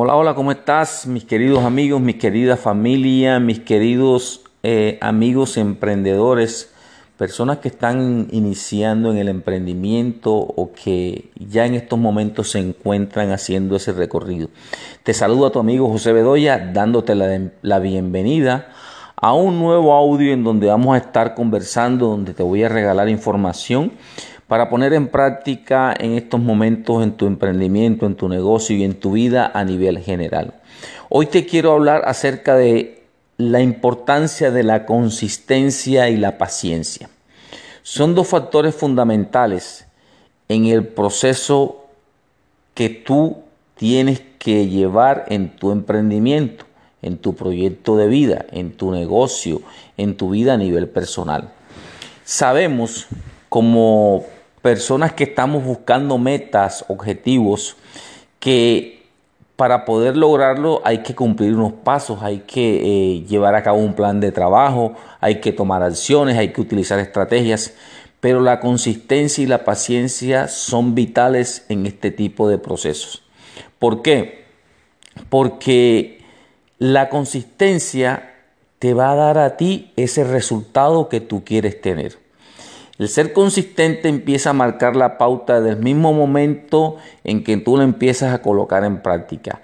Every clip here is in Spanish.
Hola, hola, ¿cómo estás? Mis queridos amigos, mis queridas familia, mis queridos eh, amigos emprendedores, personas que están iniciando en el emprendimiento o que ya en estos momentos se encuentran haciendo ese recorrido. Te saludo a tu amigo José Bedoya dándote la, la bienvenida a un nuevo audio en donde vamos a estar conversando, donde te voy a regalar información para poner en práctica en estos momentos en tu emprendimiento, en tu negocio y en tu vida a nivel general. Hoy te quiero hablar acerca de la importancia de la consistencia y la paciencia. Son dos factores fundamentales en el proceso que tú tienes que llevar en tu emprendimiento, en tu proyecto de vida, en tu negocio, en tu vida a nivel personal. Sabemos como personas que estamos buscando metas, objetivos, que para poder lograrlo hay que cumplir unos pasos, hay que eh, llevar a cabo un plan de trabajo, hay que tomar acciones, hay que utilizar estrategias, pero la consistencia y la paciencia son vitales en este tipo de procesos. ¿Por qué? Porque la consistencia te va a dar a ti ese resultado que tú quieres tener. El ser consistente empieza a marcar la pauta del mismo momento en que tú lo empiezas a colocar en práctica.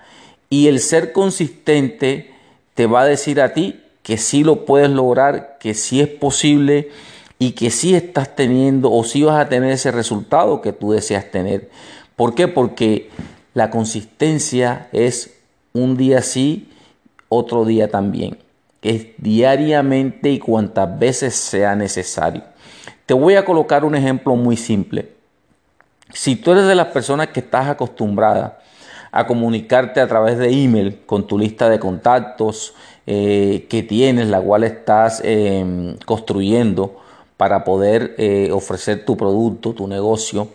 Y el ser consistente te va a decir a ti que sí lo puedes lograr, que sí es posible y que sí estás teniendo o sí vas a tener ese resultado que tú deseas tener. ¿Por qué? Porque la consistencia es un día sí, otro día también. Es diariamente y cuantas veces sea necesario. Te voy a colocar un ejemplo muy simple. Si tú eres de las personas que estás acostumbrada a comunicarte a través de email con tu lista de contactos eh, que tienes, la cual estás em, construyendo para poder eh, ofrecer tu producto, tu negocio,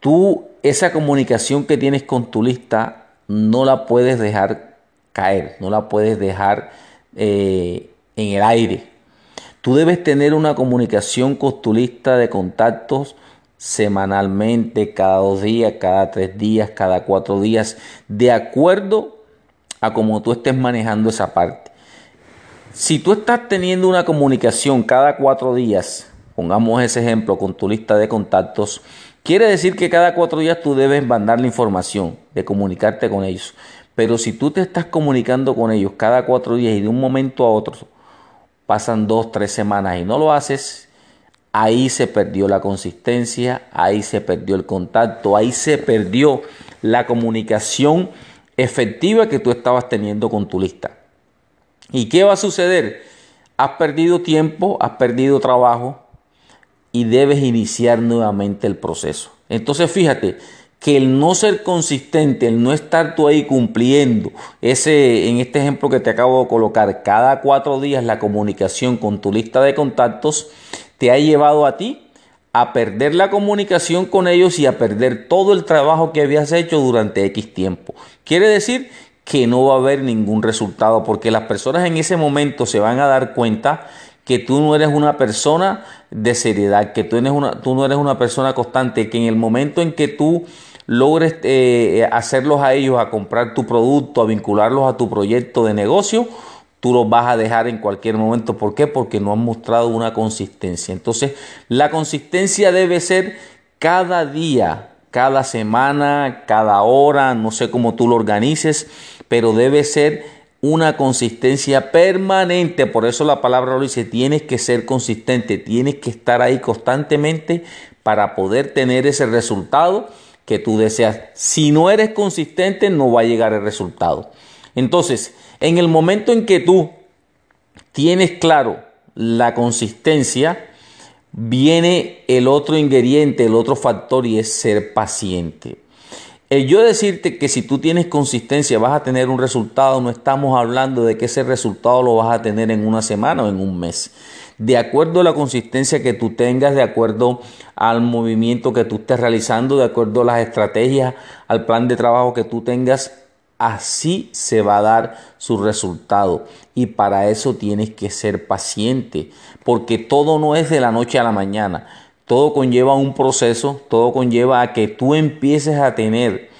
tú esa comunicación que tienes con tu lista no la puedes dejar caer, no la puedes dejar eh, en el aire Tú debes tener una comunicación con tu lista de contactos semanalmente, cada dos días, cada tres días, cada cuatro días, de acuerdo a cómo tú estés manejando esa parte. Si tú estás teniendo una comunicación cada cuatro días, pongamos ese ejemplo con tu lista de contactos, quiere decir que cada cuatro días tú debes mandar la información, de comunicarte con ellos. Pero si tú te estás comunicando con ellos cada cuatro días y de un momento a otro pasan dos, tres semanas y no lo haces, ahí se perdió la consistencia, ahí se perdió el contacto, ahí se perdió la comunicación efectiva que tú estabas teniendo con tu lista. ¿Y qué va a suceder? Has perdido tiempo, has perdido trabajo y debes iniciar nuevamente el proceso. Entonces fíjate, que el no ser consistente, el no estar tú ahí cumpliendo ese, en este ejemplo que te acabo de colocar, cada cuatro días la comunicación con tu lista de contactos, te ha llevado a ti a perder la comunicación con ellos y a perder todo el trabajo que habías hecho durante X tiempo. Quiere decir que no va a haber ningún resultado porque las personas en ese momento se van a dar cuenta que tú no eres una persona de seriedad, que tú, eres una, tú no eres una persona constante, que en el momento en que tú logres eh, eh, hacerlos a ellos a comprar tu producto, a vincularlos a tu proyecto de negocio, tú los vas a dejar en cualquier momento. ¿Por qué? Porque no han mostrado una consistencia. Entonces, la consistencia debe ser cada día, cada semana, cada hora, no sé cómo tú lo organices, pero debe ser una consistencia permanente. Por eso la palabra lo dice, tienes que ser consistente, tienes que estar ahí constantemente para poder tener ese resultado que tú deseas. Si no eres consistente, no va a llegar el resultado. Entonces, en el momento en que tú tienes claro la consistencia, viene el otro ingrediente, el otro factor y es ser paciente. El yo decirte que si tú tienes consistencia vas a tener un resultado, no estamos hablando de que ese resultado lo vas a tener en una semana o en un mes de acuerdo a la consistencia que tú tengas, de acuerdo al movimiento que tú estés realizando, de acuerdo a las estrategias, al plan de trabajo que tú tengas, así se va a dar su resultado. Y para eso tienes que ser paciente, porque todo no es de la noche a la mañana. Todo conlleva un proceso, todo conlleva a que tú empieces a tener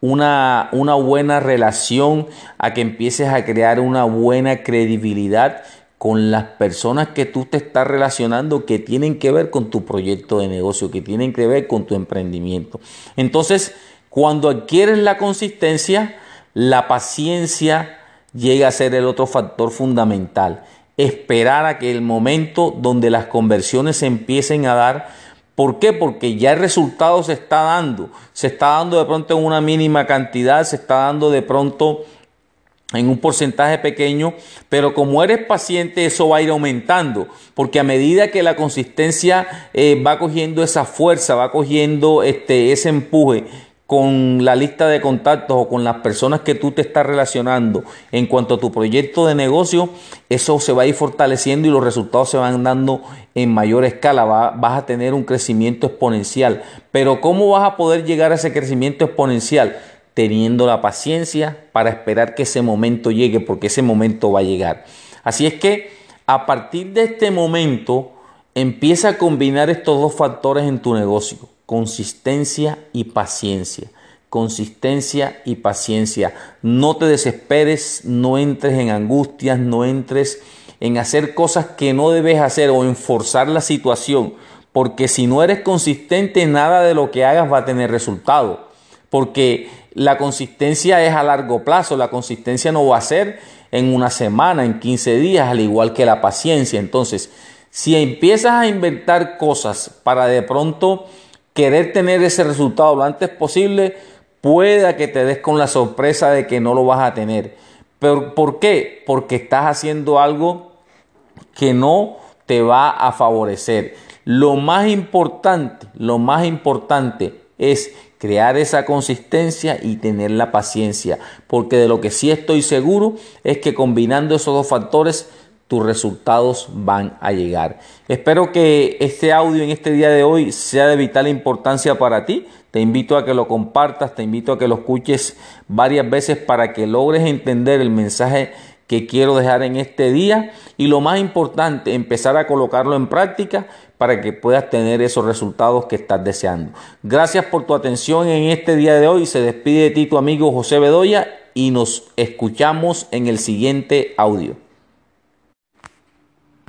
una, una buena relación, a que empieces a crear una buena credibilidad con las personas que tú te estás relacionando que tienen que ver con tu proyecto de negocio, que tienen que ver con tu emprendimiento. Entonces, cuando adquieres la consistencia, la paciencia llega a ser el otro factor fundamental. Esperar a que el momento donde las conversiones se empiecen a dar, ¿por qué? Porque ya el resultado se está dando, se está dando de pronto en una mínima cantidad, se está dando de pronto en un porcentaje pequeño, pero como eres paciente eso va a ir aumentando, porque a medida que la consistencia eh, va cogiendo esa fuerza, va cogiendo este, ese empuje con la lista de contactos o con las personas que tú te estás relacionando en cuanto a tu proyecto de negocio, eso se va a ir fortaleciendo y los resultados se van dando en mayor escala, vas a tener un crecimiento exponencial. Pero ¿cómo vas a poder llegar a ese crecimiento exponencial? Teniendo la paciencia para esperar que ese momento llegue, porque ese momento va a llegar. Así es que a partir de este momento empieza a combinar estos dos factores en tu negocio, consistencia y paciencia. Consistencia y paciencia. No te desesperes, no entres en angustias, no entres en hacer cosas que no debes hacer o en forzar la situación, porque si no eres consistente, nada de lo que hagas va a tener resultado, porque la consistencia es a largo plazo, la consistencia no va a ser en una semana, en 15 días, al igual que la paciencia. Entonces, si empiezas a inventar cosas para de pronto querer tener ese resultado lo antes posible, pueda que te des con la sorpresa de que no lo vas a tener. ¿Pero por qué? Porque estás haciendo algo que no te va a favorecer. Lo más importante, lo más importante es crear esa consistencia y tener la paciencia, porque de lo que sí estoy seguro es que combinando esos dos factores tus resultados van a llegar. Espero que este audio en este día de hoy sea de vital importancia para ti. Te invito a que lo compartas, te invito a que lo escuches varias veces para que logres entender el mensaje que quiero dejar en este día y lo más importante, empezar a colocarlo en práctica para que puedas tener esos resultados que estás deseando. Gracias por tu atención en este día de hoy. Se despide de ti tu amigo José Bedoya y nos escuchamos en el siguiente audio.